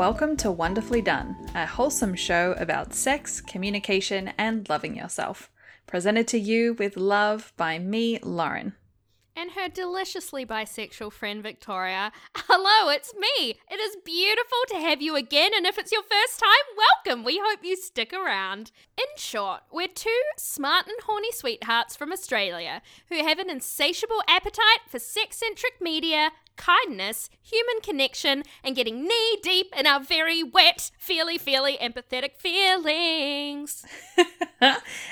Welcome to Wonderfully Done, a wholesome show about sex, communication, and loving yourself. Presented to you with love by me, Lauren. And her deliciously bisexual friend Victoria. Hello, it's me. It is beautiful to have you again, and if it's your first time, welcome. We hope you stick around. In short, we're two smart and horny sweethearts from Australia who have an insatiable appetite for sex centric media, kindness, human connection, and getting knee deep in our very wet, feely, feely, empathetic feelings.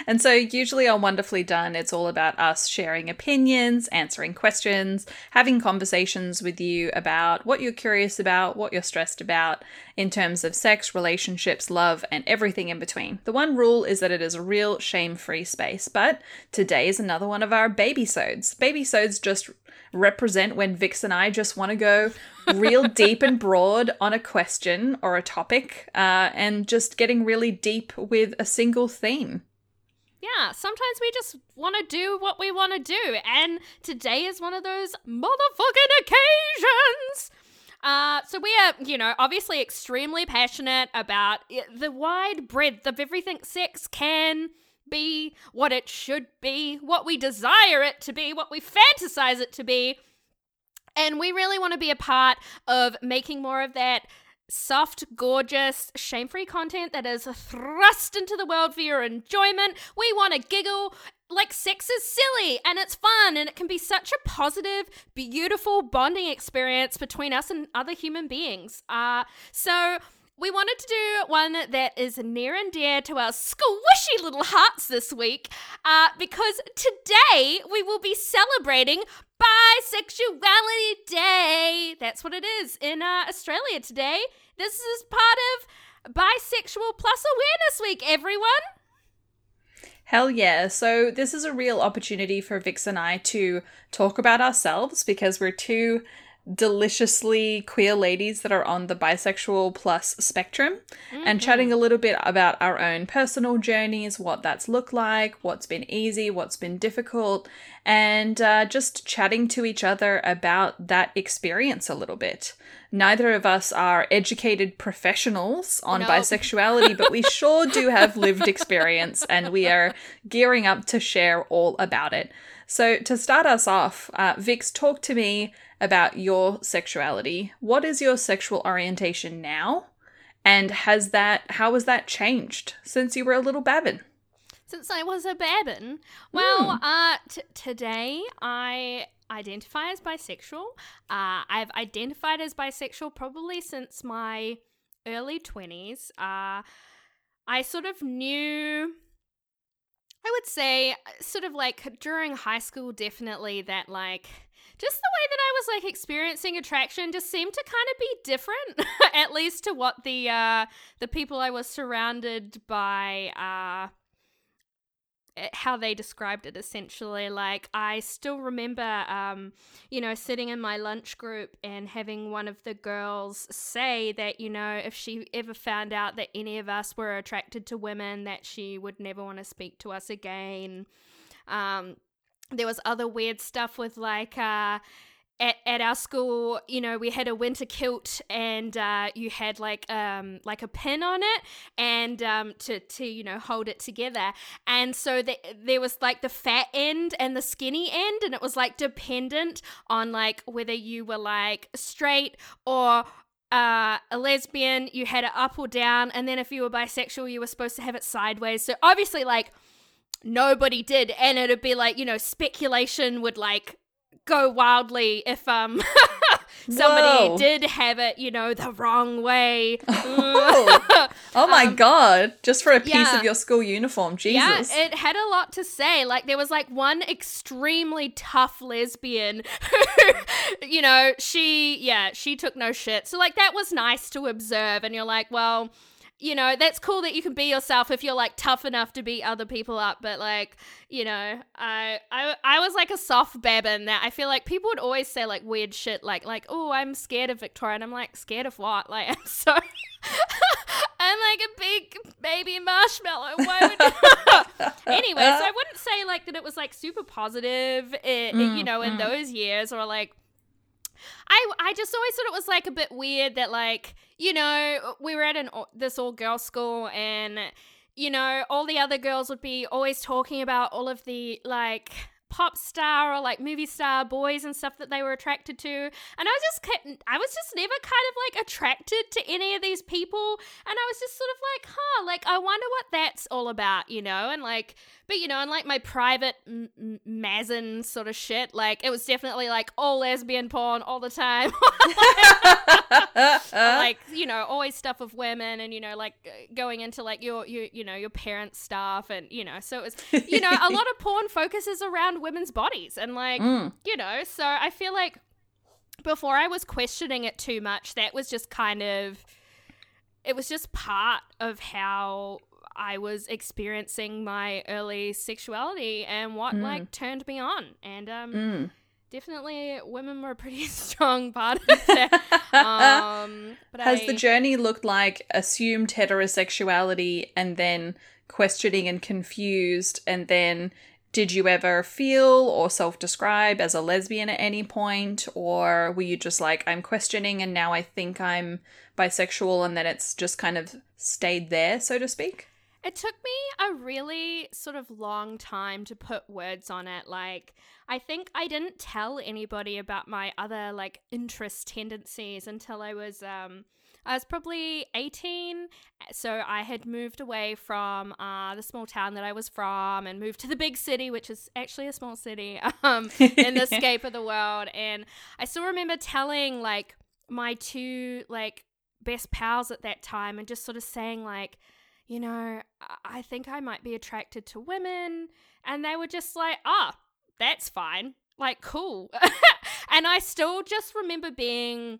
and so, usually on Wonderfully Done, it's all about us sharing opinions, answering questions, having conversations with you about what you're curious about, what you're stressed about in terms of sex, relationships, love, and everything in between. The one rule is that it is a real shame free space, but today is another one of our baby sodes. Baby sodes just represent when Vix and I just want to go real deep and broad on a question or a topic uh, and just getting really deep with a single theme. Yeah, sometimes we just want to do what we want to do, and today is one of those motherfucking occasions. Uh, so we are, you know, obviously extremely passionate about the wide breadth of everything sex can be, what it should be, what we desire it to be, what we fantasize it to be. And we really want to be a part of making more of that soft, gorgeous, shame free content that is thrust into the world for your enjoyment. We want to giggle. Like, sex is silly and it's fun, and it can be such a positive, beautiful bonding experience between us and other human beings. Uh, so, we wanted to do one that is near and dear to our squishy little hearts this week uh, because today we will be celebrating Bisexuality Day. That's what it is in uh, Australia today. This is part of Bisexual Plus Awareness Week, everyone. Hell yeah. So, this is a real opportunity for Vix and I to talk about ourselves because we're two deliciously queer ladies that are on the bisexual plus spectrum mm-hmm. and chatting a little bit about our own personal journeys, what that's looked like, what's been easy, what's been difficult, and uh, just chatting to each other about that experience a little bit. Neither of us are educated professionals on nope. bisexuality, but we sure do have lived experience and we are gearing up to share all about it. So, to start us off, uh, Vix, talk to me about your sexuality. What is your sexual orientation now? And has that how has that changed since you were a little babbin? Since I was a babbin? Well, mm. uh t- today I identify as bisexual. Uh I've identified as bisexual probably since my early 20s. Uh I sort of knew I would say sort of like during high school definitely that like just the way that I was like experiencing attraction just seemed to kind of be different, at least to what the uh, the people I was surrounded by uh, eh, how they described it essentially. Like i still remember um, you know sitting in my lunch group and having one of the girls say that you know if she ever found out that any of us were attracted to women that she would never want to speak to us again. Um, there was other weird stuff with like uh at, at our school, you know, we had a winter kilt and uh, you had like um, like a pin on it and um, to, to, you know, hold it together. And so the, there was like the fat end and the skinny end, and it was like dependent on like whether you were like straight or uh, a lesbian, you had it up or down. And then if you were bisexual, you were supposed to have it sideways. So obviously, like, nobody did and it'd be like you know speculation would like go wildly if um somebody Whoa. did have it you know the wrong way. Oh, oh my um, god. Just for a piece yeah. of your school uniform. Jesus yeah it had a lot to say. Like there was like one extremely tough lesbian you know she yeah she took no shit. So like that was nice to observe and you're like well you know, that's cool that you can be yourself if you're like tough enough to beat other people up. But like, you know, I I I was like a soft babbin that I feel like people would always say like weird shit like like, oh, I'm scared of Victoria, and I'm like, scared of what? Like I'm so I'm like a big baby marshmallow. Why would anyway, so I wouldn't say like that it was like super positive, it, mm, you know, in mm. those years or like I I just always thought it was like a bit weird that like you know we were at an this all girls school and you know all the other girls would be always talking about all of the like pop star or like movie star boys and stuff that they were attracted to. And i was just kept, i was just never kind of like attracted to any of these people. And i was just sort of like huh like i wonder what that's all about you know? And like but you know, in like my private m- Mazin sort of shit, like it was definitely like all lesbian porn all the time. like you know, always stuff of women, and you know, like uh, going into like your your you know your parents' stuff, and you know, so it was you know a lot of porn focuses around women's bodies, and like mm. you know, so I feel like before I was questioning it too much, that was just kind of it was just part of how I was experiencing my early sexuality and what mm. like turned me on. And um, mm. definitely women were a pretty strong part of that. um, but Has I... the journey looked like assumed heterosexuality and then questioning and confused and then did you ever feel or self describe as a lesbian at any point? Or were you just like, I'm questioning and now I think I'm bisexual and then it's just kind of stayed there, so to speak? It took me a really sort of long time to put words on it. Like, I think I didn't tell anybody about my other like interest tendencies until I was um I was probably 18. So I had moved away from uh, the small town that I was from and moved to the big city, which is actually a small city um, in the scape of the world. And I still remember telling like my two like best pals at that time and just sort of saying like, you know, I think I might be attracted to women. And they were just like, ah, oh, that's fine. Like, cool. and I still just remember being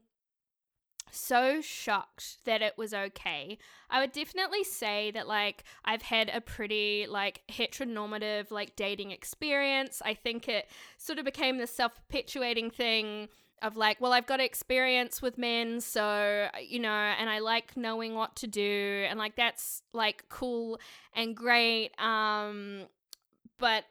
so shocked that it was okay. I would definitely say that like I've had a pretty like heteronormative like dating experience. I think it sort of became the self-perpetuating thing of like, well, I've got experience with men, so you know, and I like knowing what to do, and like that's like cool and great. Um, but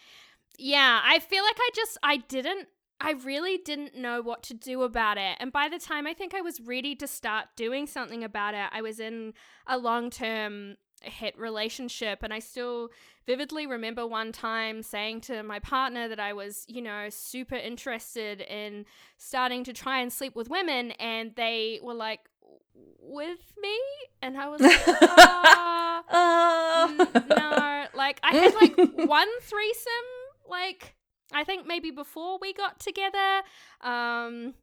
yeah, I feel like I just I didn't I really didn't know what to do about it. And by the time I think I was ready to start doing something about it, I was in a long term hit relationship. And I still vividly remember one time saying to my partner that I was, you know, super interested in starting to try and sleep with women. And they were like, with me? And I was like, ah, oh, no. Like, I had like one threesome, like, I think maybe before we got together. Um,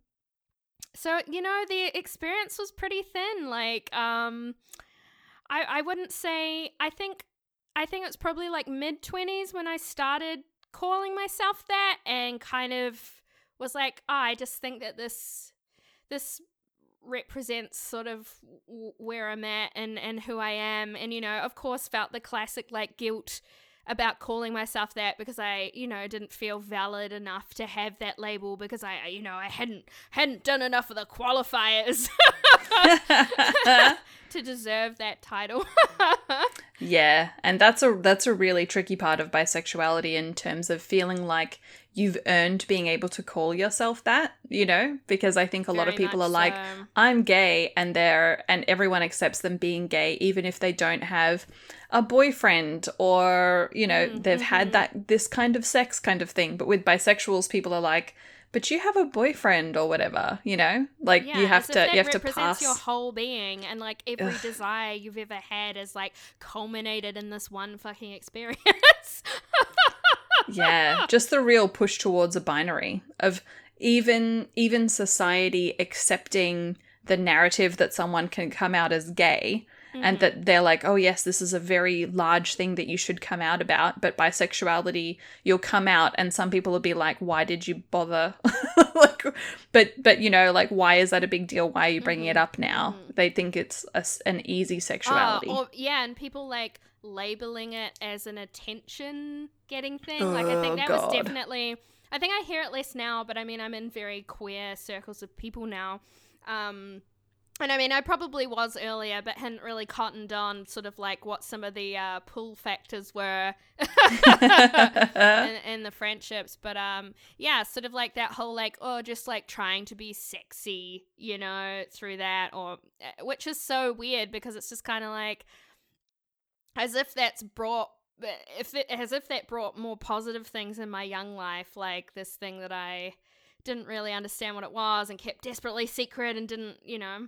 so, you know, the experience was pretty thin. Like, um, I, I wouldn't say I think I think it's probably like mid twenties when I started calling myself that and kind of was like, oh, I just think that this this represents sort of where I'm at and and who I am and you know of course felt the classic like guilt about calling myself that because I you know didn't feel valid enough to have that label because I you know I hadn't hadn't done enough of the qualifiers to deserve that title. yeah, and that's a that's a really tricky part of bisexuality in terms of feeling like you've earned being able to call yourself that, you know? Because I think a Very lot of people are like, I'm gay and they're and everyone accepts them being gay even if they don't have a boyfriend or, you know, mm-hmm. they've had mm-hmm. that this kind of sex kind of thing. But with bisexuals, people are like, but you have a boyfriend or whatever, you know? Like yeah, you have to you have to pass your whole being and like every Ugh. desire you've ever had is like culminated in this one fucking experience. yeah, just the real push towards a binary of even even society accepting the narrative that someone can come out as gay mm-hmm. and that they're like, oh, yes, this is a very large thing that you should come out about. But bisexuality, you'll come out, and some people will be like, why did you bother? like, but, but, you know, like, why is that a big deal? Why are you bringing mm-hmm. it up now? Mm-hmm. They think it's a, an easy sexuality. Oh, or, yeah, and people like labeling it as an attention getting thing. Oh, like, I think that God. was definitely. I think I hear it less now, but I mean, I'm in very queer circles of people now. Um, and I mean, I probably was earlier, but hadn't really cottoned on sort of like what some of the uh, pull factors were in, in, the friendships. But um, yeah, sort of like that whole like, oh, just like trying to be sexy, you know, through that, or eh, which is so weird because it's just kind of like as if that's brought if it as if that brought more positive things in my young life, like this thing that I didn't really understand what it was and kept desperately secret and didn't, you know,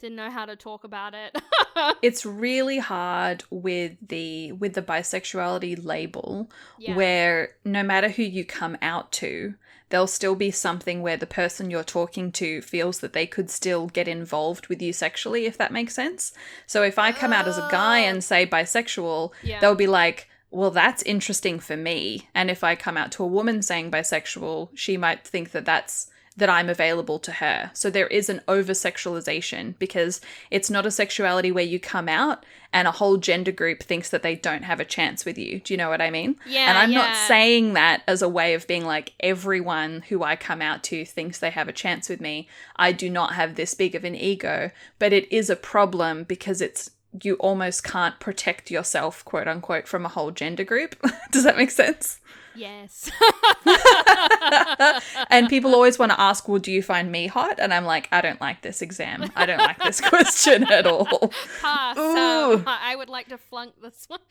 didn't know how to talk about it. it's really hard with the with the bisexuality label yeah. where no matter who you come out to, there'll still be something where the person you're talking to feels that they could still get involved with you sexually if that makes sense. So if I come out as a guy and oh. say bisexual, yeah. they'll be like well, that's interesting for me. And if I come out to a woman saying bisexual, she might think that that's that I'm available to her. So there is an over sexualization because it's not a sexuality where you come out and a whole gender group thinks that they don't have a chance with you. Do you know what I mean? Yeah. And I'm yeah. not saying that as a way of being like everyone who I come out to thinks they have a chance with me. I do not have this big of an ego, but it is a problem because it's you almost can't protect yourself, quote unquote, from a whole gender group. Does that make sense? Yes. and people always want to ask, well, do you find me hot? And I'm like, I don't like this exam. I don't like this question at all. Pass. Um, I would like to flunk this one.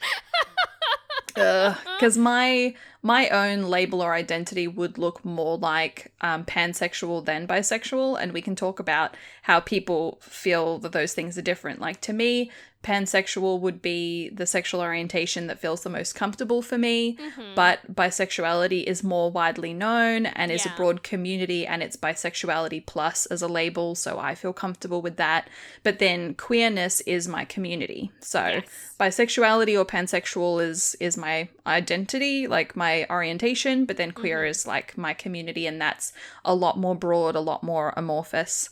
Because my my own label or identity would look more like um, pansexual than bisexual, and we can talk about how people feel that those things are different. Like to me, pansexual would be the sexual orientation that feels the most comfortable for me, mm-hmm. but bisexuality is more widely known and is yeah. a broad community, and it's bisexuality plus as a label, so I feel comfortable with that. But then queerness is my community, so yes. bisexuality or pansexual is is my identity, like my orientation, but then queer mm-hmm. is like my community, and that's a lot more broad, a lot more amorphous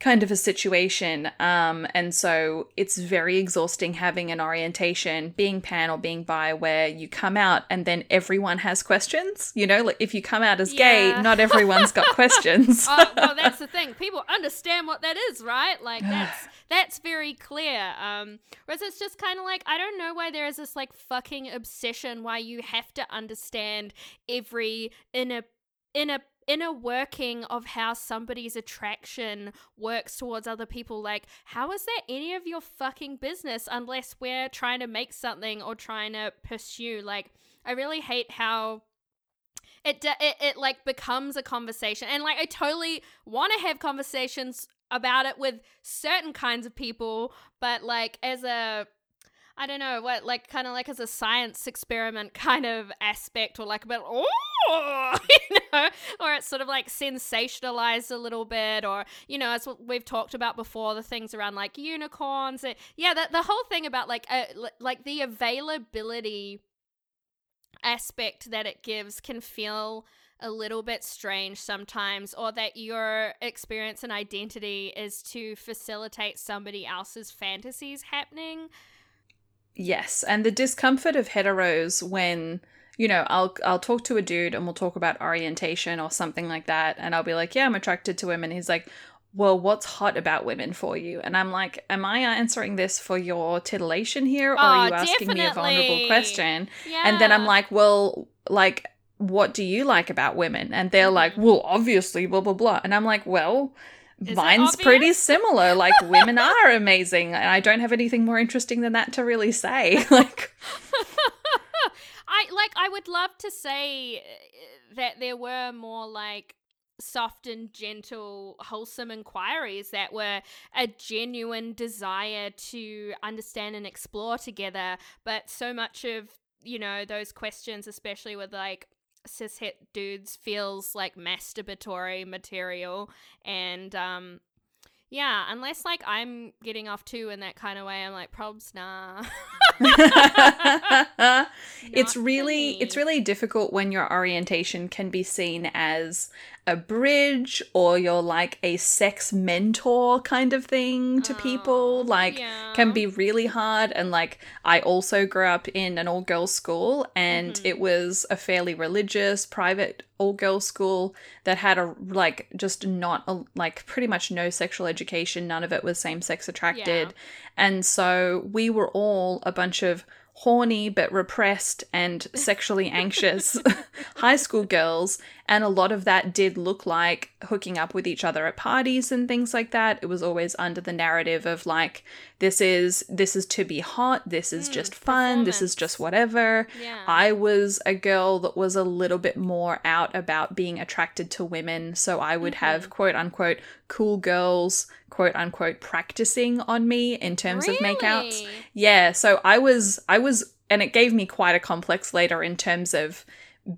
kind of a situation. Um, and so it's very exhausting having an orientation, being pan or being bi, where you come out and then everyone has questions. You know, like if you come out as yeah. gay, not everyone's got questions. oh, well, that's the thing. People understand what that is, right? Like that's that's very clear. Um, whereas it's just kind of like I don't know why there is this like fucking obsession why you have to understand every inner inner inner working of how somebody's attraction works towards other people like how is that any of your fucking business unless we're trying to make something or trying to pursue? Like i really hate how it, it it like becomes a conversation and like i totally want to have conversations about it with certain kinds of people but like as a I don't know what like kind of like as a science experiment kind of aspect or like a bit oh you know or it's sort of like sensationalized a little bit or you know as we've talked about before the things around like unicorns yeah the, the whole thing about like uh, like the availability aspect that it gives can feel a little bit strange sometimes, or that your experience and identity is to facilitate somebody else's fantasies happening. Yes, and the discomfort of heteros when you know, I'll I'll talk to a dude and we'll talk about orientation or something like that, and I'll be like, "Yeah, I'm attracted to women." He's like, "Well, what's hot about women for you?" And I'm like, "Am I answering this for your titillation here, or oh, are you asking definitely. me a vulnerable question?" Yeah. And then I'm like, "Well, like." What do you like about women? And they're mm-hmm. like, well, obviously, blah, blah, blah. And I'm like, well, is Mine's pretty similar. Like women are amazing, and I don't have anything more interesting than that to really say. like I like I would love to say uh, that there were more like soft and gentle, wholesome inquiries that were a genuine desire to understand and explore together. But so much of, you know, those questions, especially with like cishet dudes feels like masturbatory material. And um yeah unless like i'm getting off too in that kind of way i'm like probs nah. It's really it's really difficult when your orientation can be seen as a bridge or you're like a sex mentor kind of thing to people Oh, like yeah. can be really hard and like I also grew up in an all girls school and Mm-hmm. it was a fairly religious private all girls school that had a like just not a, like pretty much no sexual education none of it was same sex attracted Yeah. and so we were all a bunch of horny but repressed and sexually anxious high school girls. And a lot of that did look like hooking up with each other at parties and things like that. It was always under the narrative of like, this is this is to be hot, this is hmm, just fun, this is just whatever. Yeah. I was a girl that was a little bit more out about being attracted to women, so I would mm-hmm. have quote unquote cool girls quote unquote practicing on me in terms of makeouts. Really? Yeah, so I was I was and it gave me quite a complex later in terms of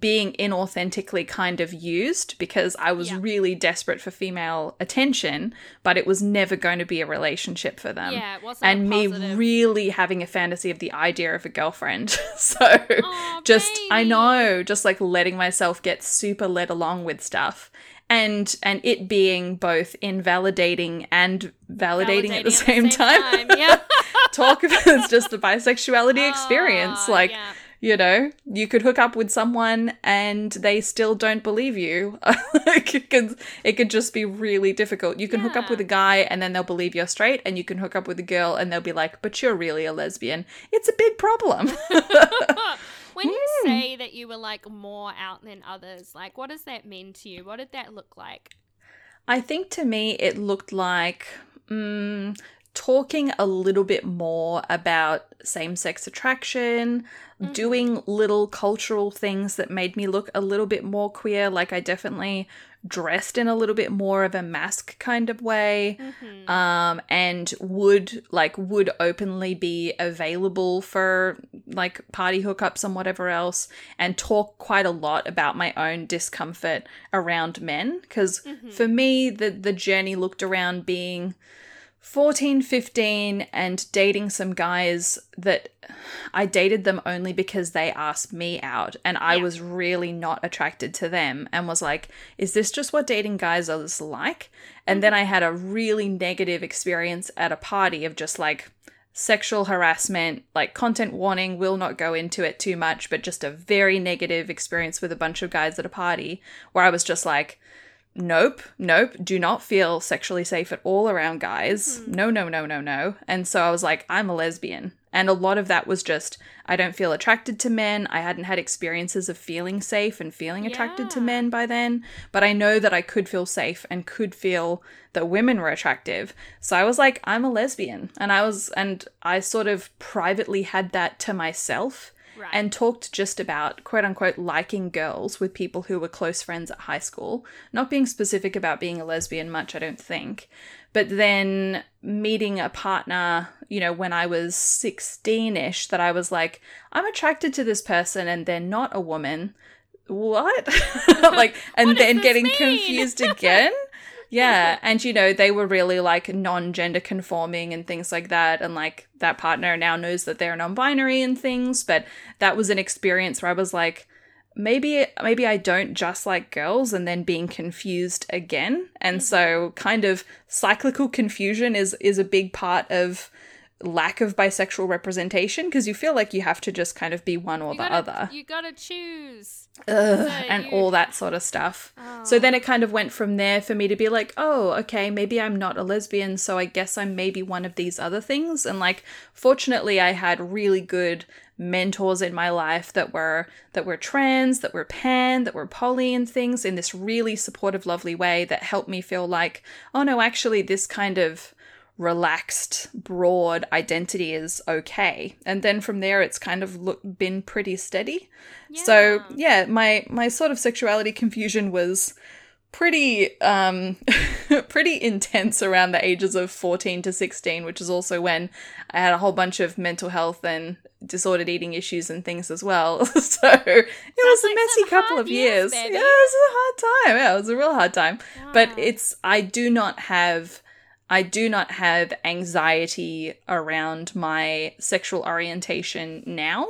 being inauthentically kind of used because I was Yeah. really desperate for female attention, but it was never going to be a relationship for them. yeah, it wasn't a And me really having a fantasy of the idea of a girlfriend. so Aw, just I know, just like letting myself get super led along with stuff. And and it being both invalidating and validating, at the same, time. Yeah. Talk about it's just the bisexuality experience. Like yeah. You know, you could hook up with someone and they still don't believe you. Like, it, could, it could just be really difficult. You can hook up with a guy and then they'll believe you're straight, and you can hook up with a girl and they'll be like, but you're really a lesbian. It's a big problem. when you Hmm. say that you were like more out than others, like what does that mean to you? What did that look like? I think to me it looked like mm, talking a little bit more about same sex attraction, doing little cultural things that made me look a little bit more queer. Like I definitely dressed in a little bit more of a masc kind of way. Mm-hmm. Um, and would like would openly be available for like party hookups and whatever else, and talk quite a lot about my own discomfort around men. Because for me, the the journey looked around being 14, 15 and dating some guys that I dated them only because they asked me out and I Yeah. was really not attracted to them and was like, is this just what dating guys is like? And then mm-hmm. I had a really negative experience at a party of just like sexual harassment, like content warning, will not go into it too much, but just a very negative experience with a bunch of guys at a party where I was just like, nope, nope, do not feel sexually safe at all around guys. Hmm. No, no, no, no, no. And so I was like, I'm a lesbian. And a lot of that was just, I don't feel attracted to men. I hadn't had experiences of feeling safe and feeling attracted to men by then. But I know that I could feel safe and could feel that women were attractive. So I was like, I'm a lesbian. And I was, and I sort of privately had that to myself Right. and talked just about quote unquote liking girls with people who were close friends at high school. Not being specific about being a lesbian much, I don't think. But then meeting a partner, you know, when I was 16 ish, that I was like, I'm attracted to this person and they're not a woman. What? like, and What then getting mean? confused again. Yeah, and you know, they were really like non gender conforming and things like that. And like that partner now knows that they're non binary and things. But that was an experience where I was like, maybe maybe I don't just like girls and then being confused again. And mm-hmm. so kind of cyclical confusion is is a big part of lack of bisexual representation because you feel like you have to just kind of be one or you the gotta, other. You gotta choose. Ugh, So and you- all that sort of stuff. So then it kind of went from there for me to be like, oh, okay, maybe I'm not a lesbian, so I guess I'm maybe one of these other things. And like, fortunately, I had really good mentors in my life that were that were trans, that were pan, that were poly and things in this really supportive, lovely way that helped me feel like, oh no, actually, this kind of relaxed, broad identity is okay. And then from there, it's kind of look, been pretty steady. So yeah, my my sort of sexuality confusion was pretty um pretty intense around the ages of 14 to 16 which is also when i had a whole bunch of mental health and disordered eating issues and things as well. So it was a like messy couple of years, years, yeah it was a hard time. Yeah it was a real hard time. But it's i do not have I do not have anxiety around my sexual orientation now.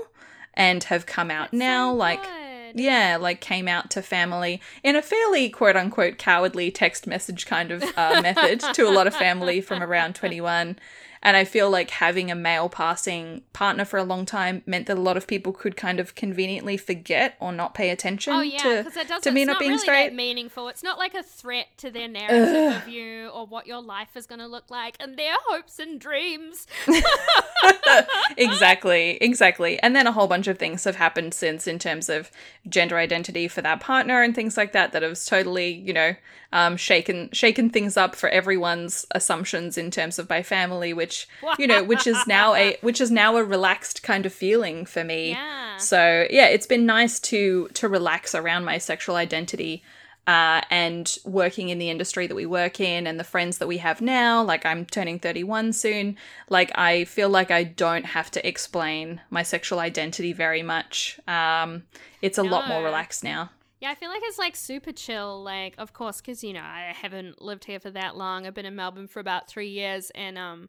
and have come out That's now. so like, good. yeah, like came out to family in a fairly quote unquote cowardly text message kind of uh, method to a lot of family from around 21. And I feel like having a male passing partner for a long time meant that a lot of people could kind of conveniently forget or not pay attention Oh yeah, to, it doesn't. to me not not being really straight. meaningful. It's not like a threat to their narrative of you or what your life is going to look like and their hopes and dreams. exactly, exactly. And then a whole bunch of things have happened since in terms of gender identity for that partner and things like that that have totally, you know, um, shaken shaken things up for everyone's assumptions in terms of my family, which you know, which is now a which is now a relaxed kind of feeling for me. Yeah. So yeah, it's been nice to to relax around my sexual identity uh, and working in the industry that we work in and the friends that we have now. Like, I'm turning 31 soon. Like, I feel like I don't have to explain my sexual identity very much. Um, it's a lot more relaxed now. Yeah, I feel like it's like super chill. Like, of course, because you know I haven't lived here for that long. I've been in Melbourne for about three years, and um,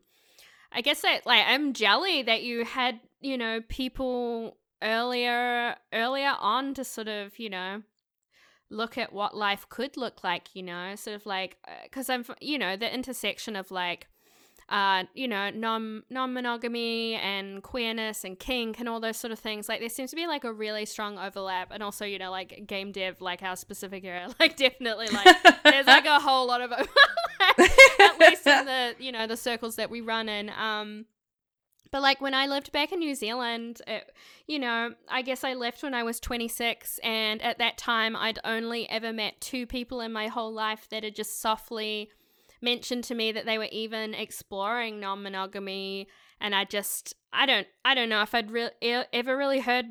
I guess that like I'm jelly that you had you know people earlier earlier on to sort of you know look at what life could look like. You know, sort of like because I'm you know the intersection of like uh, you know, non non monogamy and queerness and kink and all those sort of things. Like there seems to be like a really strong overlap, and also you know like game dev, like our specific area, like definitely like there's like a whole lot of overlap, at least in the you know the circles that we run in. Um, but like when I lived back in New Zealand, it, you know, I guess I left when I was 26, and at that time I'd only ever met two people in my whole life that had just softly mentioned to me that they were even exploring non-monogamy and I just I don't I don't know if I'd re- e- ever really heard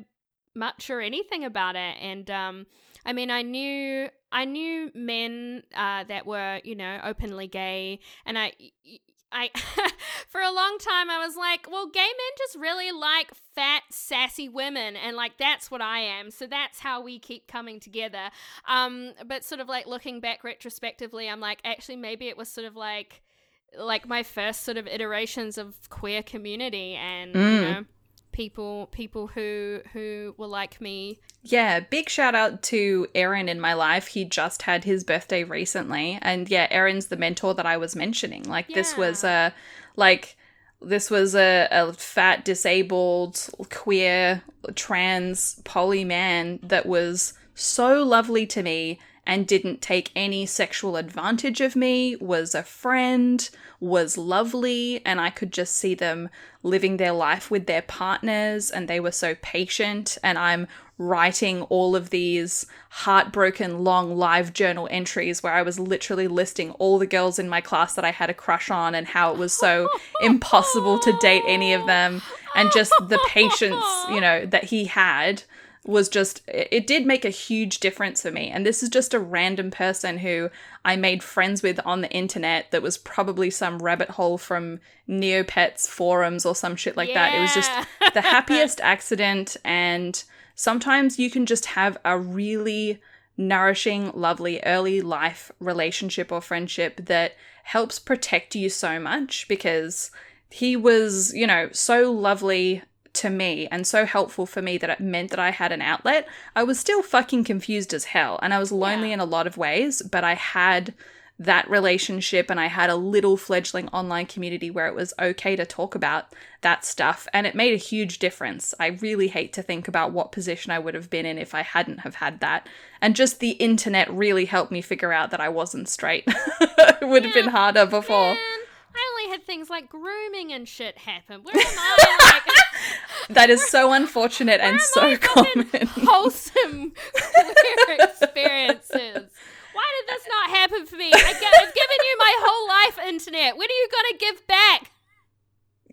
much or anything about it and um I mean I knew I knew men uh, that were you know openly gay and I I for a long time I was like, well, gay men just really like fat, sassy women, and like that's what I am. So that's how we keep coming together. Um, but sort of like looking back retrospectively, I'm like, actually, maybe it was sort of like like my first sort of iterations of queer community and you Mm. know people people who who were like me Yeah, big shout out to Aaron in my life. He just had his birthday recently. And yeah, Aaron's the mentor that I was mentioning. Like this was a like this was a, a fat, disabled, queer, trans, poly man that was so lovely to me and didn't take any sexual advantage of me, was a friend, was lovely, and I could just see them living their life with their partners, and they were so patient. And I'm writing all of these heartbroken, long live journal entries where I was literally listing all the girls in my class that I had a crush on and how it was so impossible to date any of them, and just the patience, you know, that he had was just it did make a huge difference for me. And this is just a random person who i made friends with on the internet that was probably some rabbit hole from neopets forums or some shit like that. It was just the happiest accident. And sometimes you can just have a really nourishing lovely early life relationship or friendship that helps protect you so much because he was you know so lovely to me and so helpful for me that it meant that I had an outlet. I was still fucking confused as hell and I was lonely Yeah. in a lot of ways, but I had that relationship and I had a little fledgling online community where it was okay to talk about that stuff and it made a huge difference. I really hate to think about what position I would have been in if I hadn't have had that. And just the internet really helped me figure out that I wasn't straight. it would have been harder before. Man, I only had things like grooming and shit happen. Where am I? Like, That is so unfortunate and so common. wholesome queer experiences. Why did this not happen for me? I I've given you my whole life, internet. When are you gonna give back?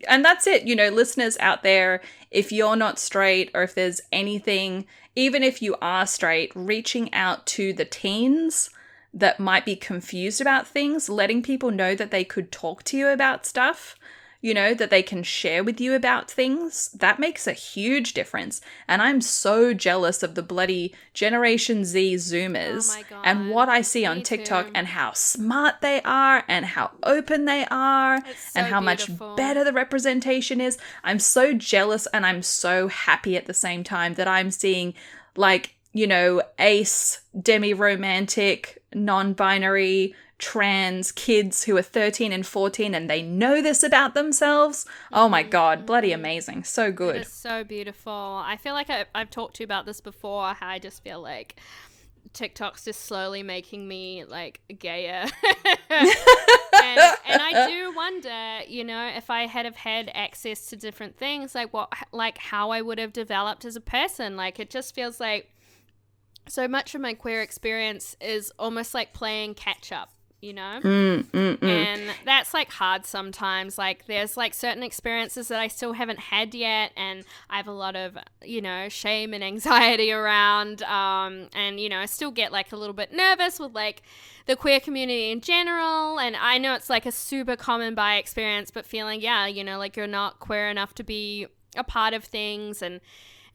and that's it you know listeners out there if you're not straight or if there's anything even if you are straight reaching out to the teens that might be confused about things letting people know that they could talk to you about stuff you know, that they can share with you about things, that makes a huge difference. And I'm so jealous of the bloody Generation Z Zoomers Oh God, and what I see on TikTok too. and how smart they are and how open they are It's and so how much better the representation is. I'm so jealous and I'm so happy at the same time that I'm seeing like, you know, ace, demi romantic, non binary, trans kids who are 13 and 14 and they know this about themselves. Oh my mm-hmm, god, bloody mm-hmm. amazing. So good. It's so beautiful. I feel like I, I've talked to you about this before. How I just feel like TikTok's just slowly making me like gayer. and, and I do wonder, you know, if I had have had access to different things, like what, like how I would have developed as a person. Like it just feels like so much of my queer experience is almost like playing catch up. You know, Mm, mm, mm. and that's like hard sometimes like there's like certain experiences that i still haven't had yet and i have a lot of you know shame and anxiety around um and you know i still get like a little bit nervous with like the queer community in general and i know it's like a super common bi experience but feeling yeah you know like you're not queer enough to be a part of things and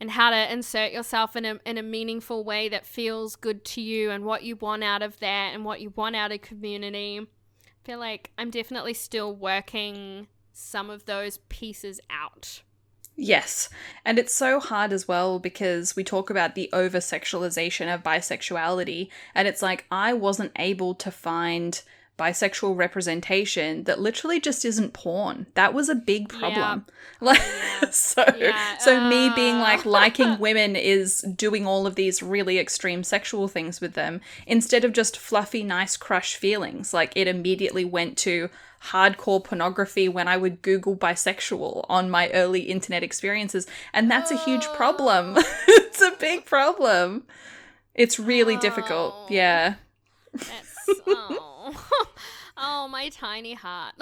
and how to insert yourself in a, in a meaningful way that feels good to you and what you want out of that and what you want out of community. I feel like I'm definitely still working some of those pieces out. Yes. And it's so hard as well because we talk about the over sexualization of bisexuality. And it's like, I wasn't able to find bisexual representation that literally just isn't porn. That was a big problem. Like, so, Yeah. so me being Uh. like liking women is doing all of these really extreme sexual things with them instead of just fluffy, nice crush feelings. Like, it immediately went to hardcore pornography when I would Google bisexual on my early internet experiences. And that's a huge problem. it's a big problem. It's really difficult. Oh. Yeah. Oh, oh my tiny heart.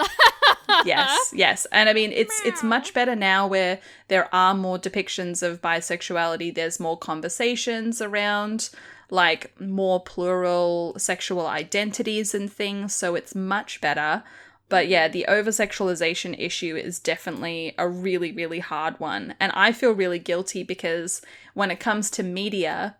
yes, yes. And I mean it's it's much better now where there are more depictions of bisexuality. There's more conversations around like more plural sexual identities and things, so it's much better. But yeah, the over sexualization issue is definitely a really, really hard one. And I feel really guilty because when it comes to media,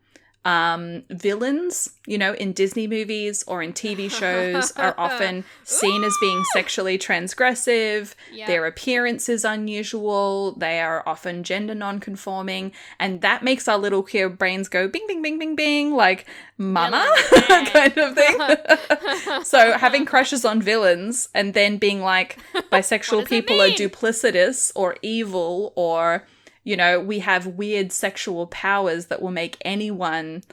um, villains, you know, in Disney movies or in TV shows are often seen as being sexually transgressive. Their appearance is unusual. They are often gender non-conforming, and that makes our little queer brains go bing, bing, bing, bing, bing, like "mama" kind of thing. so having crushes on villains and then being like bisexual people are duplicitous or evil or you know, we have weird sexual powers that will make anyone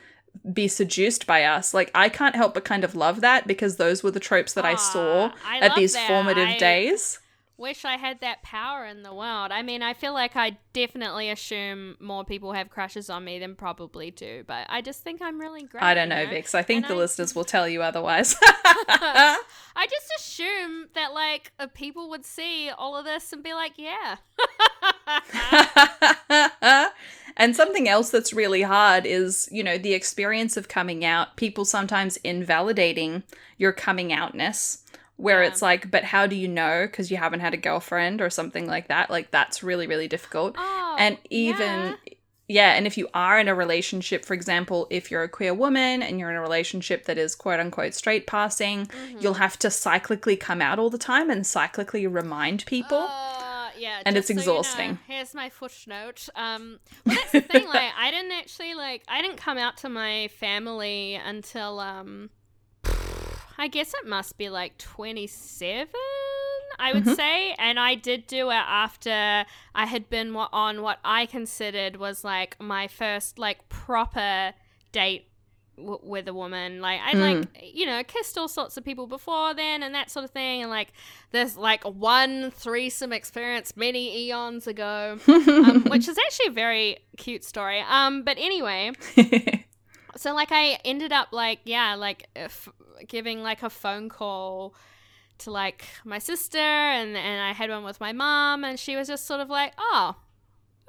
be seduced by us. Like, I can't help but kind of love that because those were the tropes that I saw ah, I at these that. formative I- days. Wish I had that power in the world. I mean, I feel like I definitely assume more people have crushes on me than probably do, but I just think I'm really great. I don't you know, Vix. I think And the I- listeners will tell you otherwise. I just assume that like uh, people would see all of this and be like, yeah. and something else that's really hard is, you know, the experience of coming out, people sometimes invalidating your coming outness. Where Yeah. it's like, but how do you know? Because you haven't had a girlfriend or something like that. Like, that's really, really difficult. Oh, and even yeah. yeah. and if you are in a relationship for example if you're a queer woman and you're in a relationship that is quote unquote straight passing Mm-hmm. you'll have to cyclically come out all the time and cyclically remind people Uh, yeah, And it's so you know, exhausting. here's my footnote. Um, well, that's the thing. Like, I didn't actually like. I didn't come out to my family until um, I guess it must be like 27. I would Mhm. say, and I did do it after I had been on what I considered was like my first like proper date w- with a woman. Like I Mm. like you know kissed all sorts of people before then and that sort of thing, and like there's like one threesome experience many eons ago, um, which is actually a very cute story. Um, but anyway, so like I ended up like yeah like if giving like a phone call to like my sister and and I had one with my mom and she was just sort of like oh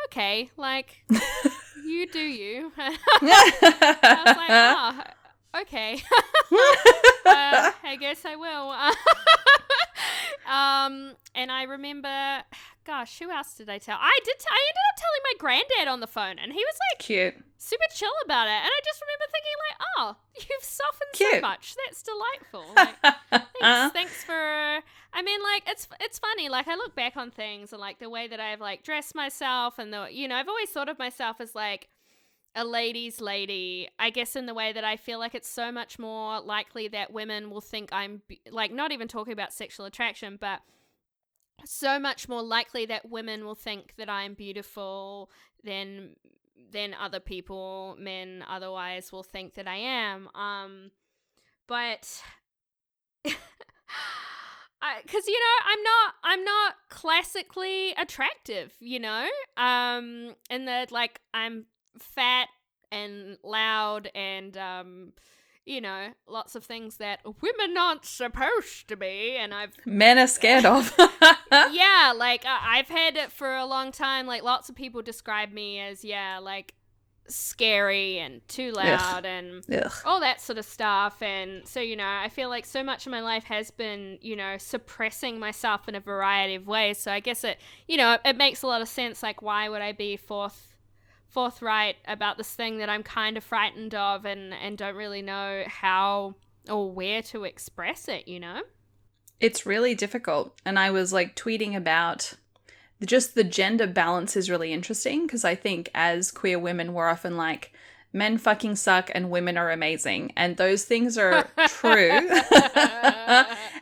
okay like you do you. I was like oh okay uh, I guess I will um and I remember, gosh, who else did I tell? I did. T- I ended up telling my granddad on the phone, and he was like, Cute. super chill about it. And I just remember thinking, like, oh, you've softened so much. That's delightful. Like, thanks, Uh, thanks for. I mean, like, it's it's funny. Like, I look back on things and like the way that I've like dressed myself, and the you know, I've always thought of myself as like a ladies' lady. I guess in the way that I feel like it's so much more likely that women will think I'm be- like not even talking about sexual attraction, but so much more likely that women will think that I'm beautiful than than other people, men otherwise will think that I am. Um, but because you know I'm not I'm not classically attractive, you know, um, and that like I'm fat and loud and um, you know, lots of things that women aren't supposed to be, and I've Men are scared of. yeah, like I've had it for a long time. Like lots of people describe me as yeah, like scary and too loud and Ugh. all that sort of stuff. And so you know, I feel like so much of my life has been you know suppressing myself in a variety of ways. So I guess it you know it makes a lot of sense. Like why would I be forth forthright about this thing that I'm kind of frightened of and and don't really know how or where to express it. You know. It's really difficult. And I was like tweeting about just the gender balance is really interesting because I think as queer women, we're often like, men fucking suck and women are amazing. And those things are true.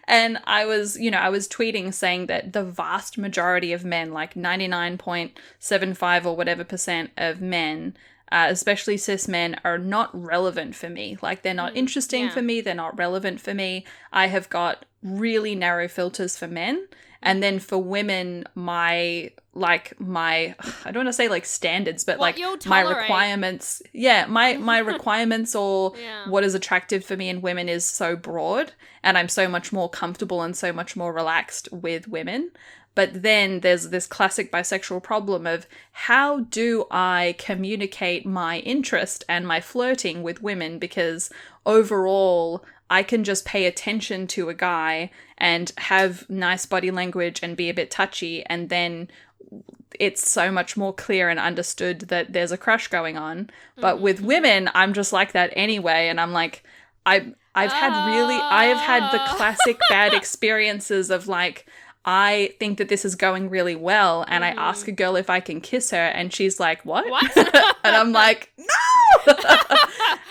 and I was, you know, I was tweeting saying that the vast majority of men, like 99.75 or whatever percent of men, uh, especially cis men, are not relevant for me. Like, they're not interesting yeah. for me, they're not relevant for me. I have got really narrow filters for men. And then for women, my like my I don't want to say like standards, but What like my requirements. Yeah, my my requirements or Yeah. what is attractive for me in women is so broad, and I'm so much more comfortable and so much more relaxed with women. But then there's this classic bisexual problem of how do I communicate my interest and my flirting with women because overall I can just pay attention to a guy and have nice body language and be a bit touchy and then it's so much more clear and understood that there's a crush going on. But with women, I'm just like that anyway, and I'm like, I I've had really I have had the Ah. classic bad experiences of like I think that this is going really well, and I ask a girl if I can kiss her, and she's like, "What?" What? and I'm like, "No!"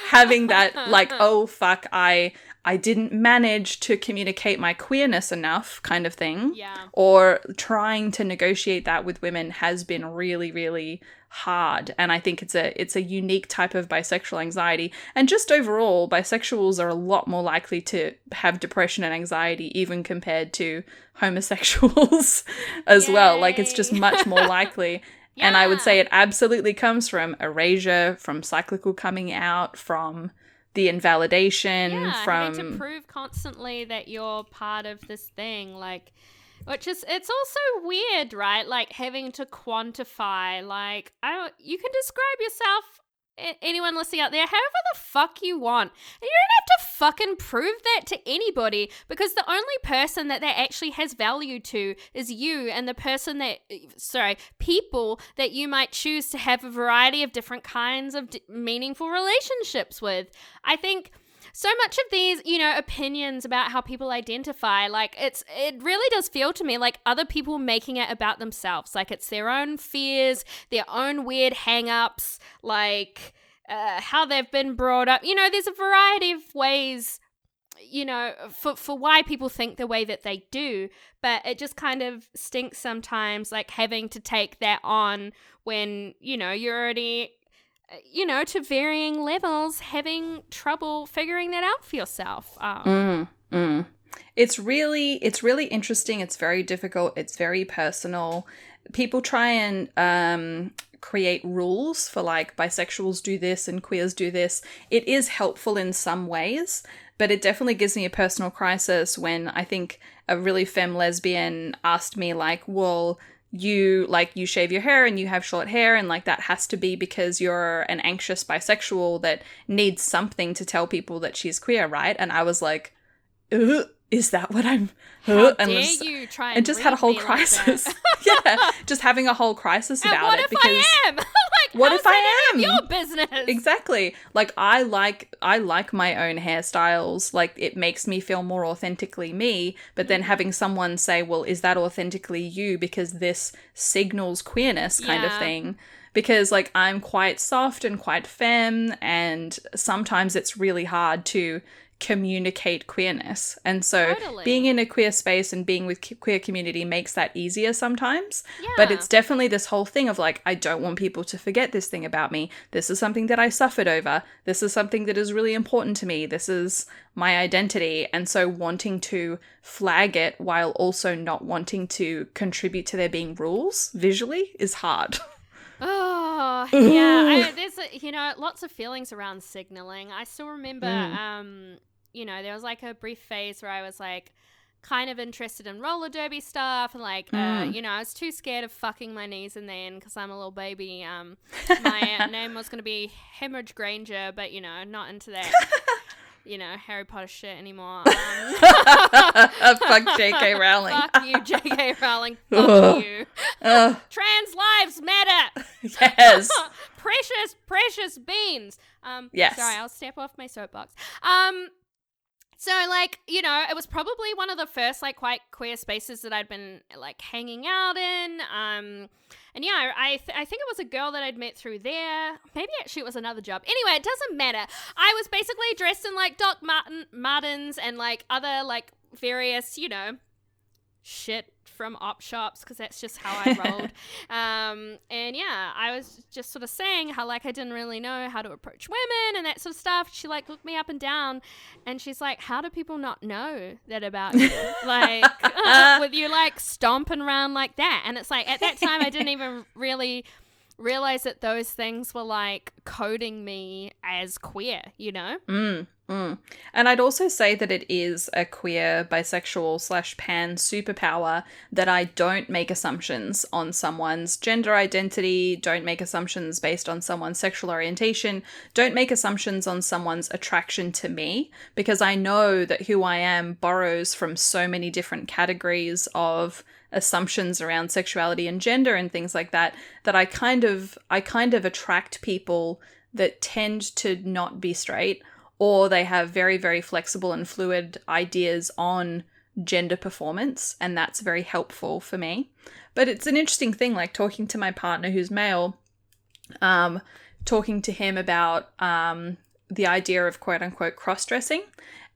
Having that, like, "Oh fuck, I I didn't manage to communicate my queerness enough," kind of thing. Yeah. or trying to negotiate that with women has been really really hard. And i think it's a it's a unique type of bisexual anxiety. And just overall bisexuals are a lot more likely to have depression and anxiety even compared to homosexuals as well. Like it's just much more likely. Yeah. and i would say it absolutely comes from erasure from cyclical coming out from the invalidation yeah, from having to prove constantly that you're part of this thing, like, which is it's also weird, right? Like having to quantify, like, I you can describe yourself. Anyone listening out there, however the fuck you want, you don't have to fucking prove that to anybody because the only person that that actually has value to is you and the person that, sorry, people that you might choose to have a variety of different kinds of d- meaningful relationships with. I think so much of these, you know, opinions about how people identify, like it's it really does feel to me like other people making it about themselves. Like it's their own fears, their own weird hang-ups, like uh, how they've been brought up. You know, there's a variety of ways you know, for for why people think the way that they do, but it just kind of stinks sometimes, like having to take that on when you know you're already, you know, to varying levels, having trouble figuring that out for yourself. Um, Mm, mm. It's really it's really interesting. It's very difficult. It's very personal. People try and um, create rules for like bisexuals do this and queers do this. It is helpful in some ways, but it definitely gives me a personal crisis when I think a really femme lesbian asked me like, "Well, you like you shave your hair and you have short hair and like that has to be because you're an anxious bisexual that needs something to tell people that she's queer, right?" And I was like, "Ugh." is that what I'm? Uh, How and dare was- you try and, and just had a whole me like crisis. yeah, just having a whole crisis about what it if because I am? like, What how's if I that any of am? Your business. exactly like I like I like my own hairstyles. Like it makes me feel more authentically me. But then Mm-hmm. having someone say, "Well, is that authentically you?" Because this signals queerness, kind of thing. Because like I'm quite soft and quite femme, and sometimes it's really hard to communicate queerness. And so Totally. being in a queer space and being with queer community makes that easier sometimes. Yeah. But it's definitely this whole thing of like, I don't want people to forget this thing about me. This is something that I suffered over. This is something that is really important to me. This is my identity. And so wanting to flag it while also not wanting to contribute to there being rules visually is hard. Oh yeah, I, there's a, you know lots of feelings around signaling. I still remember, Mm. um, you know, there was like a brief phase where I was like kind of interested in roller derby stuff, and like, uh, Mm. you know, I was too scared of fucking my knees in the end because I'm a little baby. Um, my uh, name was gonna be Hemorrhage Granger, but you know, not into that. You know, Harry Potter shit anymore. Um, Fuck J.K. Rowling. fuck you, J.K. Rowling. Fuck you. Ugh, Trans lives matter. yes. precious, precious beans. Um, Yes. Sorry, I'll step off my soapbox. Um, so like you know, it was probably one of the first like quite queer spaces that I'd been like hanging out in. Um, and yeah, I th- I think it was a girl that I'd met through there. Maybe actually it was another job. Anyway, it doesn't matter. I was basically dressed in like Doc Martin Martens and like other like various you know shit from op shops because that's just how I rolled. um, and yeah, I was just sort of saying how like I didn't really know how to approach women and that sort of stuff. She like looked me up and down, and she's like, "How do people not know that about you? like with you like stomping around like that?" And it's like at that time I didn't even really realize that those things were like coding me as queer. You know? Mm, mm. And I'd also say that it is a queer, bisexual slash pan superpower that I don't make assumptions on someone's gender identity, don't make assumptions based on someone's sexual orientation, don't make assumptions on someone's attraction to me, because I know that who I am borrows from so many different categories of assumptions around sexuality and gender and things like that that I kind of I kind of attract people that tend to not be straight or they have very very flexible and fluid ideas on gender performance and that's very helpful for me. But it's an interesting thing like talking to my partner who's male um talking to him about um the idea of quote unquote cross dressing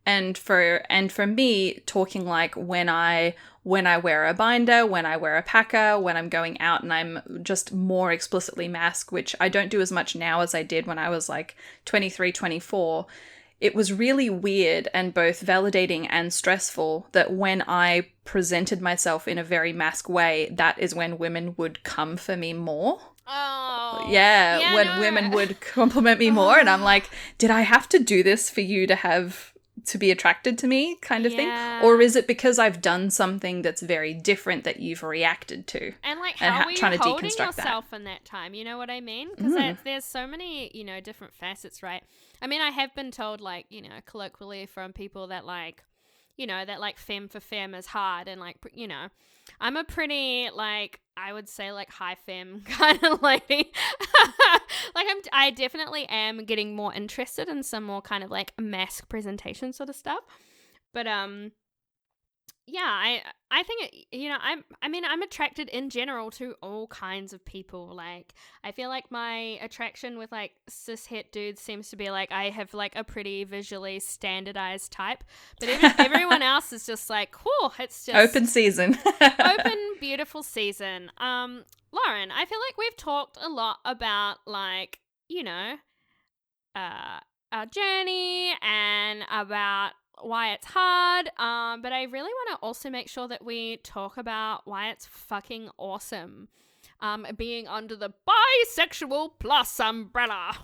and for and for me talking like when i when i wear a binder when i wear a packer when i'm going out and i'm just more explicitly masked which i don't do as much now as i did when i was like 23 24 it was really weird and both validating and stressful that when i presented myself in a very masc way that is when women would come for me more Oh, yeah, Yeah, when no. women would compliment me more and i'm like did i have to do this for you to have to be attracted to me kind of Yeah. thing or is it because i've done something that's very different that you've reacted to And like, and how ha- were you trying to holding deconstruct that. in that time? You know what I mean? Because Mm. there's so many, you know, different facets, right? I mean, I have been told, like, you know, colloquially from people that like, you know, that like femme for femme is hard, and like, you know, I'm a pretty like I would say like high femme kind of lady. like I'm, I definitely am getting more interested in some more kind of like masc presentation sort of stuff. But um, yeah, I I think it, you know I'm I mean I'm attracted in general to all kinds of people. Like I feel like my attraction with like cis het dudes seems to be like I have like a pretty visually standardized type, but every, everyone else is just like, cool. it's just open season open beautiful season. Um, Lauren, I feel like we've talked a lot about like you know, uh, our journey and about why it's hard. Um, but I really want to also make sure that we talk about why it's fucking awesome. Um, being under the bisexual plus umbrella.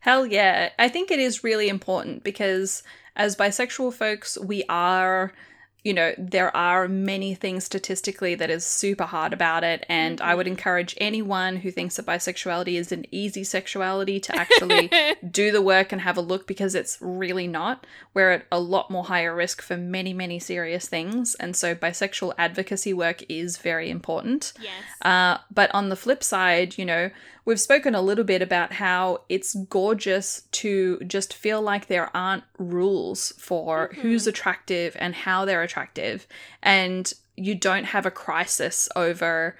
Hell yeah. I think it is really important because as bisexual folks, we are you know, there are many things statistically that is super hard about it. And mm-hmm. I would mm-hmm. encourage anyone who thinks that bisexuality is an easy sexuality to actually do the work and have a look because it's really not. We're at a lot more higher risk for many, many serious things. And so bisexual advocacy work is very important. Yes. Uh, but on the flip side, you know, we've spoken a little bit about how it's gorgeous to just feel like there aren't rules for mm-hmm. who's attractive and how they're attractive. And you don't have a crisis over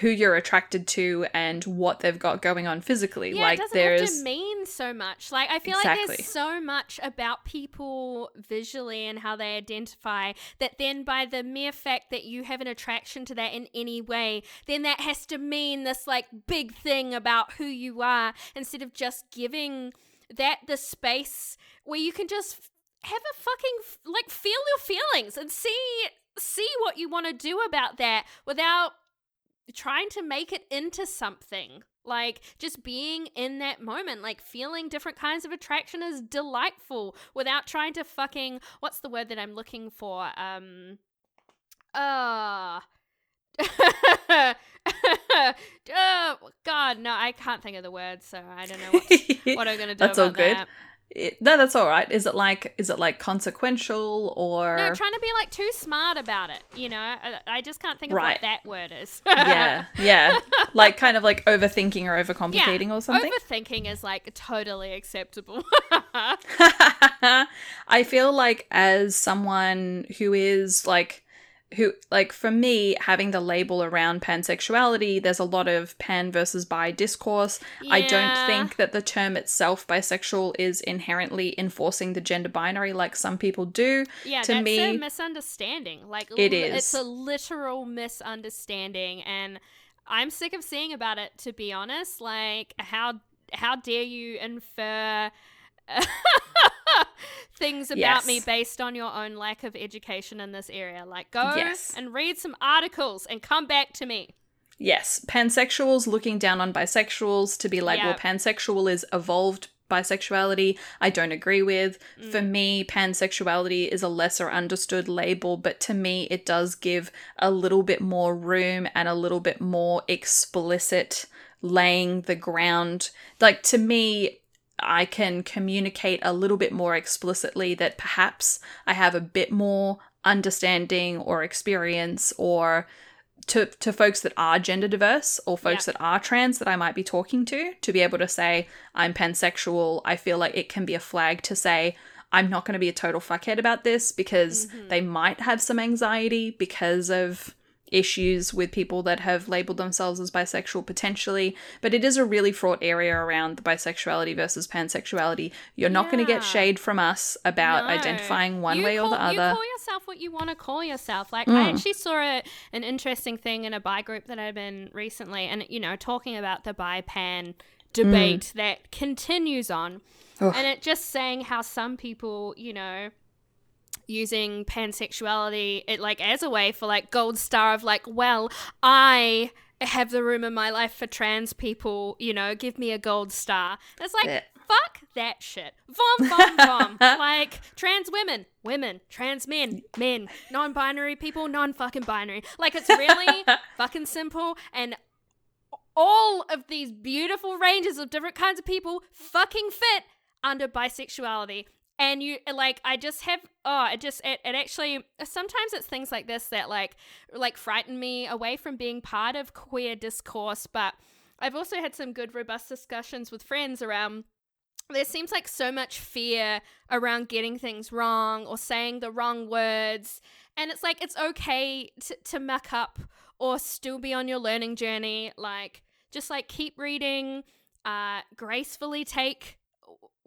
who you're attracted to and what they've got going on physically. Yeah, like it doesn't there's have to mean so much. Like I feel exactly. like there's so much about people visually and how they identify that then by the mere fact that you have an attraction to that in any way, then that has to mean this like big thing about who you are instead of just giving that the space where you can just have a fucking like feel your feelings and see see what you want to do about that without trying to make it into something. Like just being in that moment, like feeling different kinds of attraction is delightful without trying to fucking what's the word that I'm looking for? Um uh oh God, no, I can't think of the word, so I don't know what, what I'm gonna do. That's all good. That. It, no, that's all right. Is it like is it like consequential or no? Trying to be like too smart about it. You know, I, I just can't think of what that word is. yeah, yeah, like kind of like overthinking or overcomplicating yeah, or something. Overthinking is like totally acceptable. I feel like as someone who is like who like for me having the label around pansexuality there's a lot of pan versus bi discourse. Yeah. i don't think that the term itself bisexual is inherently enforcing the gender binary like some people do. Yeah to that's me a misunderstanding. Like it is it's a literal misunderstanding and i'm sick of seeing about it to be honest. Like how how dare you infer things about yes. me based on your own lack of education in this area. Like, go yes. and read some articles and come back to me. Yes, pansexuals looking down on bisexuals to be like, yep. well, pansexual is evolved bisexuality, I don't agree with. Mm. For me, pansexuality is a lesser understood label, but to me, it does give a little bit more room and a little bit more explicit laying the ground. Like, to me, I can communicate a little bit more explicitly that perhaps I have a bit more understanding or experience or to, to folks that are gender diverse or folks yeah. that are trans that I might be talking to to be able to say I'm pansexual, I feel like it can be a flag to say I'm not going to be a total fuckhead about this because mm-hmm. they might have some anxiety because of issues with people that have labeled themselves as bisexual potentially, but it is a really fraught area around the bisexuality versus pansexuality. You're not going to get shade from us about no. identifying one you way call, or the other. You call yourself what you want to call yourself. Like mm. I actually saw a, an interesting thing in a bi group that I've been recently, and you know, talking about the bi pan debate mm. that continues on, Ugh. and it just saying how some people, you know using pansexuality it like as a way for like gold star of like well i have the room in my life for trans people you know give me a gold star. And it's like yeah. fuck that shit. Vom vom vom. Like trans women women trans men men non-binary people non-fucking binary. Like it's really fucking simple and all of these beautiful ranges of different kinds of people fucking fit under bisexuality and you like i just have oh it just it, it actually sometimes it's things like this that like like frighten me away from being part of queer discourse but i've also had some good robust discussions with friends around there seems like so much fear around getting things wrong or saying the wrong words and it's like it's okay to, to muck up or still be on your learning journey like just like keep reading uh gracefully take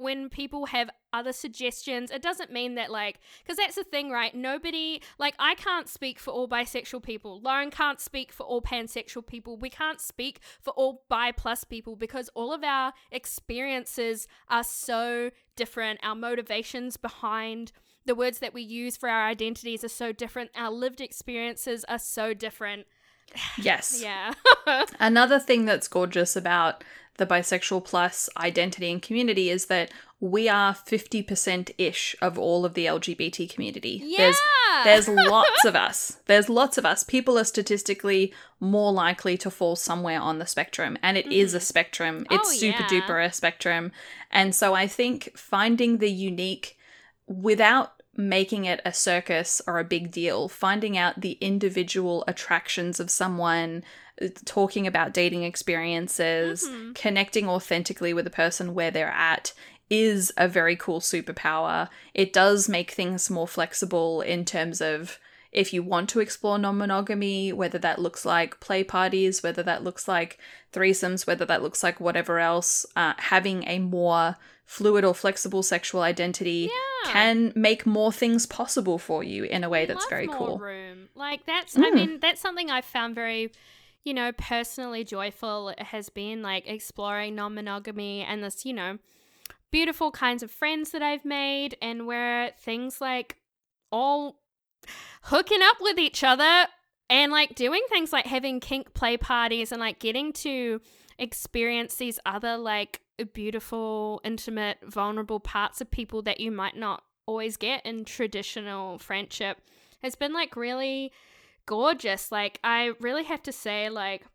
when people have other suggestions it doesn't mean that like because that's the thing right? Nobody like i can't speak for all bisexual people. Lauren can't speak for all pansexual people. We can't speak for all bi plus people because all of our experiences are so different. Our motivations behind the words that we use for our identities are so different. Our lived experiences are so different. Yes. Yeah. Another thing that's gorgeous about the bisexual plus identity and community is that we are 50% ish of all of the LGBT community. Yeah. There's there's lots of us. There's lots of us. People are statistically more likely to fall somewhere on the spectrum, and it is a mm. spectrum. Oh, it's Oh, super yeah. duper a spectrum. And so I think finding the unique without making it a circus or a big deal, finding out the individual attractions of someone, talking about dating experiences, Mhm. connecting authentically with a person where they're at is a very cool superpower. It does make things more flexible in terms of if you want to explore non monogamy, whether that looks like play parties, whether that looks like threesomes, whether that looks like whatever else, uh, having a more fluid or flexible sexual identity Yeah. can make more things possible for you in a way that's very cool. Room. Like that's I Mm. mean, that's something I've found very you know, personally joyful has been like exploring non monogamy and this, you know, beautiful kinds of friends that I've made and where things like all hooking up with each other and like doing things like having kink play parties and like getting to experience these other like beautiful, intimate, vulnerable parts of people that you might not always get in traditional friendship has been like really gorgeous. Like, I really have to say, like,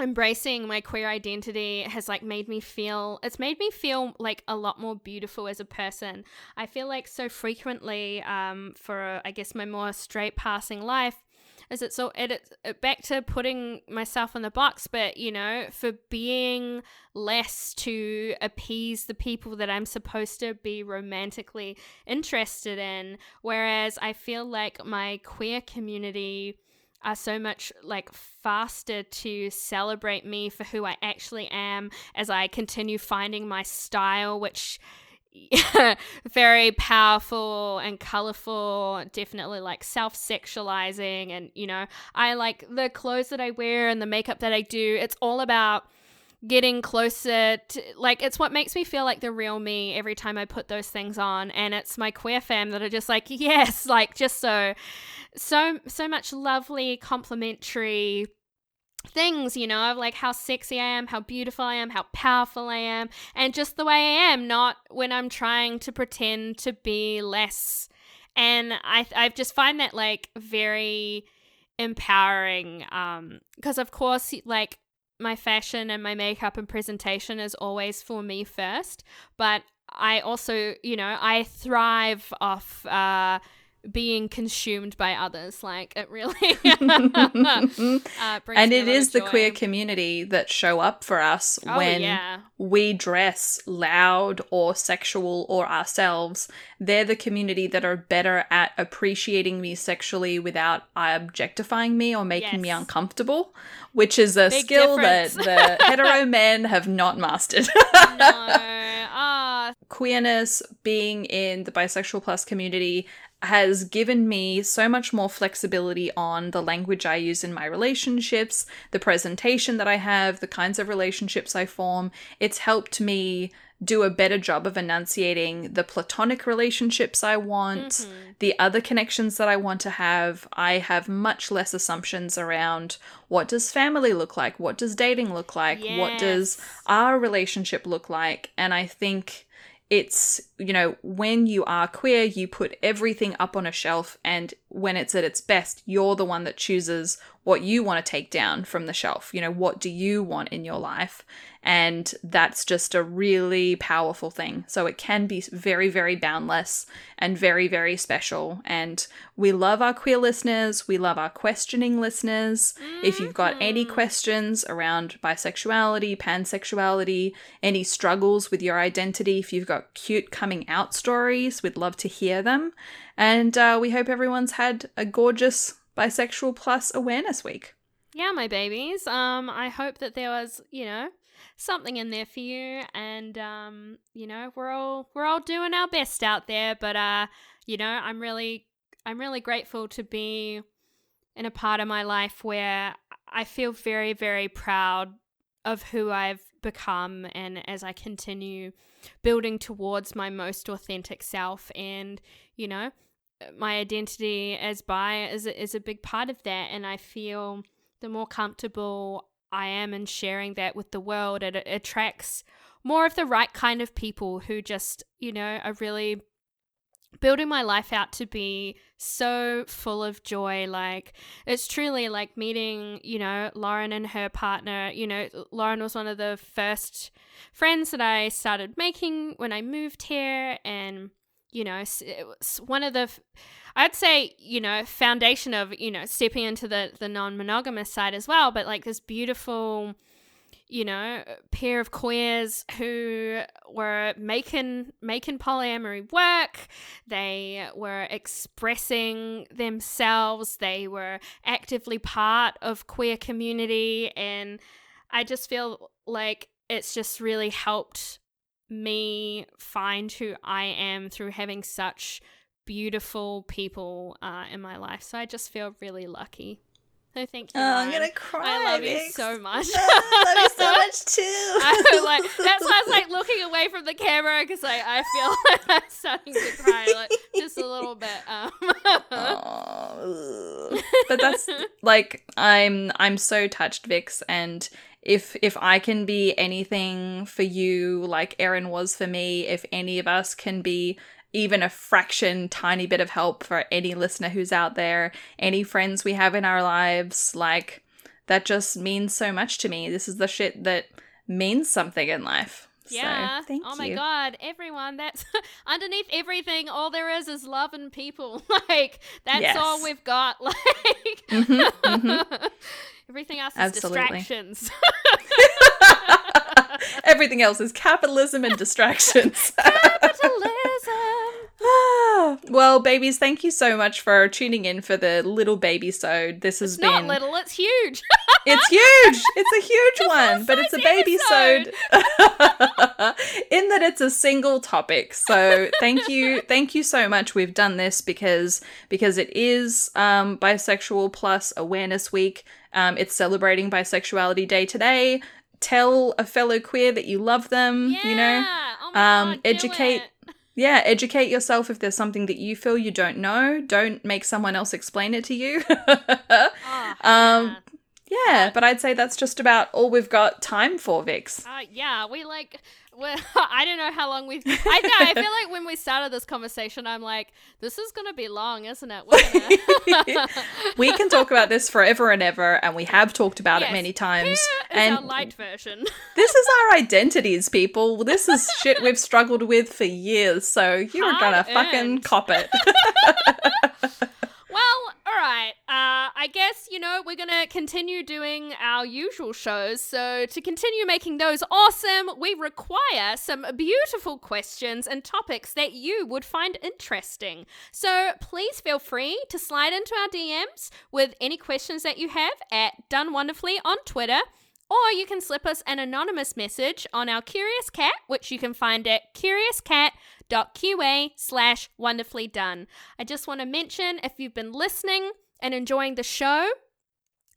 embracing my queer identity has like made me feel it's made me feel like a lot more beautiful as a person i feel like so frequently um for i guess my more straight passing life is it so it, it uh, back to putting myself in the box but you know for being less to appease the people that i'm supposed to be romantically interested in whereas i feel like my queer community are so much like faster to celebrate me for who I actually am as I continue finding my style, which very powerful and colorful, definitely like self sexualizing. And, you know, I like the clothes that I wear and the makeup that I do. It's all about getting closer to like it's what makes me feel like the real me every time I put those things on and it's my queer fam that are just like yes like just so so so much lovely complimentary things you know of like how sexy I am how beautiful I am how powerful I am and just the way I am not when I'm trying to pretend to be less. And I I just find that like very empowering um because of course like my fashion and my makeup and presentation is always for me first but i also you know i thrive off uh being consumed by others like it really uh, and it is the queer community that show up for us oh, when yeah. we dress loud or sexual or ourselves. They're the community that are better at appreciating me sexually without objectifying me or making me uncomfortable, which is a Big skill that the hetero men have not mastered. no. Ah. Queerness, being in the bisexual plus community, has given me so much more flexibility on the language I use in my relationships, the presentation that I have, the kinds of relationships I form. It's helped me do a better job of enunciating the platonic relationships I want, Mhm. the other connections that I want to have. I have much less assumptions around what does family look like? What does dating look like? What does our relationship look like? And I think it's, you know, when you are queer, you put everything up on a shelf, and when it's at its best, you're the one that chooses what you want to take down from the shelf. You know, what do you want in your life? And that's just a really powerful thing. So it can be very, very boundless and very, very special. And we love our queer listeners. We love our questioning listeners. If you've got any Mhm. questions around bisexuality, pansexuality, any struggles with your identity, if you've got cute coming out stories, we'd love to hear them. And uh, we hope everyone's had a gorgeous bisexual plus awareness week. yeah my babies um i hope that there was you know something in there for you and um you know we're all we're all doing our best out there but uh you know i'm really i'm really grateful to be in a part of my life where i feel very very proud of who i've become and as i continue building towards my most authentic self and you know my identity as bi is is a big part of that and i feel the more comfortable I am and sharing that with the world. It, attracts more of the right kind of people who just, you know, are really building my life out to be so full of joy like it's truly like meeting you know lauren and her partner you know lauren was one of the first friends that i started making when i moved here and you know it was one of the i'd say you know foundation of you know stepping into the the non-monogamous side as well but like this beautiful you know, pair of queers who were making making polyamory work. They were expressing themselves. They were actively part of queer community, and I just feel like it's just really helped me find who I am through having such beautiful people uh, in my life. So I just feel really lucky. So thank you. Oh, I'm gonna cry. I love you so much. I love you so much too. I like that's why I was like looking away from the camera because I, I feel like I'm starting to cry like just a little bit. Um. oh, but that's like I'm I'm so touched, Vix, and if if I can be anything for you, like Erin was for me, if any of us can be even a fraction, tiny bit of help for any listener who's out there, any friends we have in our lives. Like, that just means so much to me. This is the shit that means something in life. Yeah. So, oh you. my god, everyone, that's underneath everything, all there is is love and people. like that's Yes. all we've got. Like Mhm, mhm. Everything else is Absolutely. distractions. Everything else is capitalism and distractions. Capitalism. Well, babies, thank you so much for tuning in for the little baby sode. This has It's been not little, it's huge. It's huge. It's a huge one, but it's a baby sode in that it's a single topic. So thank you, thank you so much. We've done this because because it is um, bisexual plus awareness week. Um, it's celebrating bisexuality day today. Tell a fellow queer that you love them. yeah. You know, oh um, God, educate- yeah, educate yourself if there's something that you feel you don't know. Don't make someone else explain it to you. Oh, Um, yeah. yeah, but I'd say that's just about all we've got time for, Vix. Uh, yeah, we like. We're, I don't know how long we've. I know. I feel like when we started this conversation, I'm like, this is gonna be long, isn't it? We can talk about this forever and ever, and we have talked about Yes. it many times. Here and light version. this is our identities, people. This is shit we've struggled with for years, so you're gonna Hard fucking cop it. Right. Uh, I guess, you know, we're going to continue doing our usual shows. So, to continue making those awesome, we require some beautiful questions and topics that you would find interesting. So, please feel free to slide into our DMs with any questions that you have at Done Wonderfully on Twitter. Or you can slip us an anonymous message on our Curious Cat, which you can find at curiouscat.qa slash wonderfully done. I just want to mention if you've been listening and enjoying the show,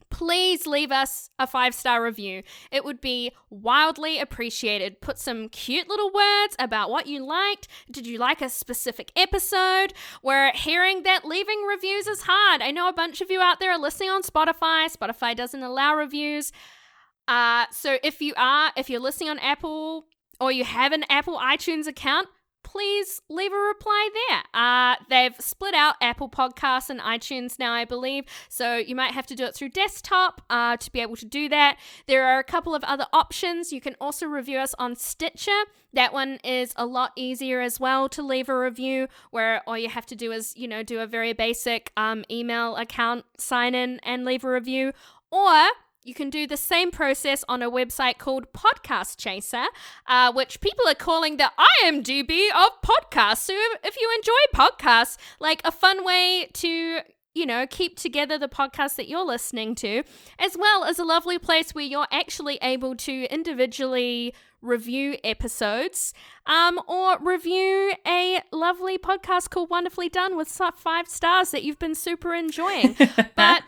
please leave us a five star review. It would be wildly appreciated. Put some cute little words about what you liked. Did you like a specific episode? We're hearing that leaving reviews is hard. I know a bunch of you out there are listening on Spotify. Spotify doesn't allow reviews. Uh, so if you are, if you're listening on Apple or you have an Apple iTunes account, please leave a reply there. Uh, they've split out Apple Podcasts and iTunes now, I believe. So you might have to do it through desktop uh, to be able to do that. There are a couple of other options. You can also review us on Stitcher. That one is a lot easier as well to leave a review, where all you have to do is, you know, do a very basic um, email account sign in and leave a review. Or you can do the same process on a website called Podcast Chaser, uh, which people are calling the IMDb of podcasts. So if you enjoy podcasts, like a fun way to you know, keep together the podcast that you're listening to, as well as a lovely place where you're actually able to individually review episodes um, or review a lovely podcast called Wonderfully Done with five stars that you've been super enjoying. but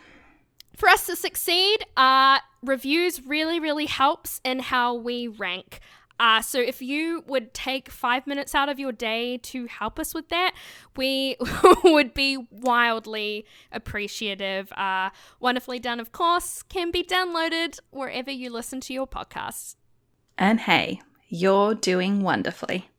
for us to succeed, uh, reviews really, really helps in how we rank. Uh, so if you would take five minutes out of your day to help us with that, we would be wildly appreciative. Uh, wonderfully done, of course, can be downloaded wherever you listen to your podcasts. And hey, you're doing wonderfully.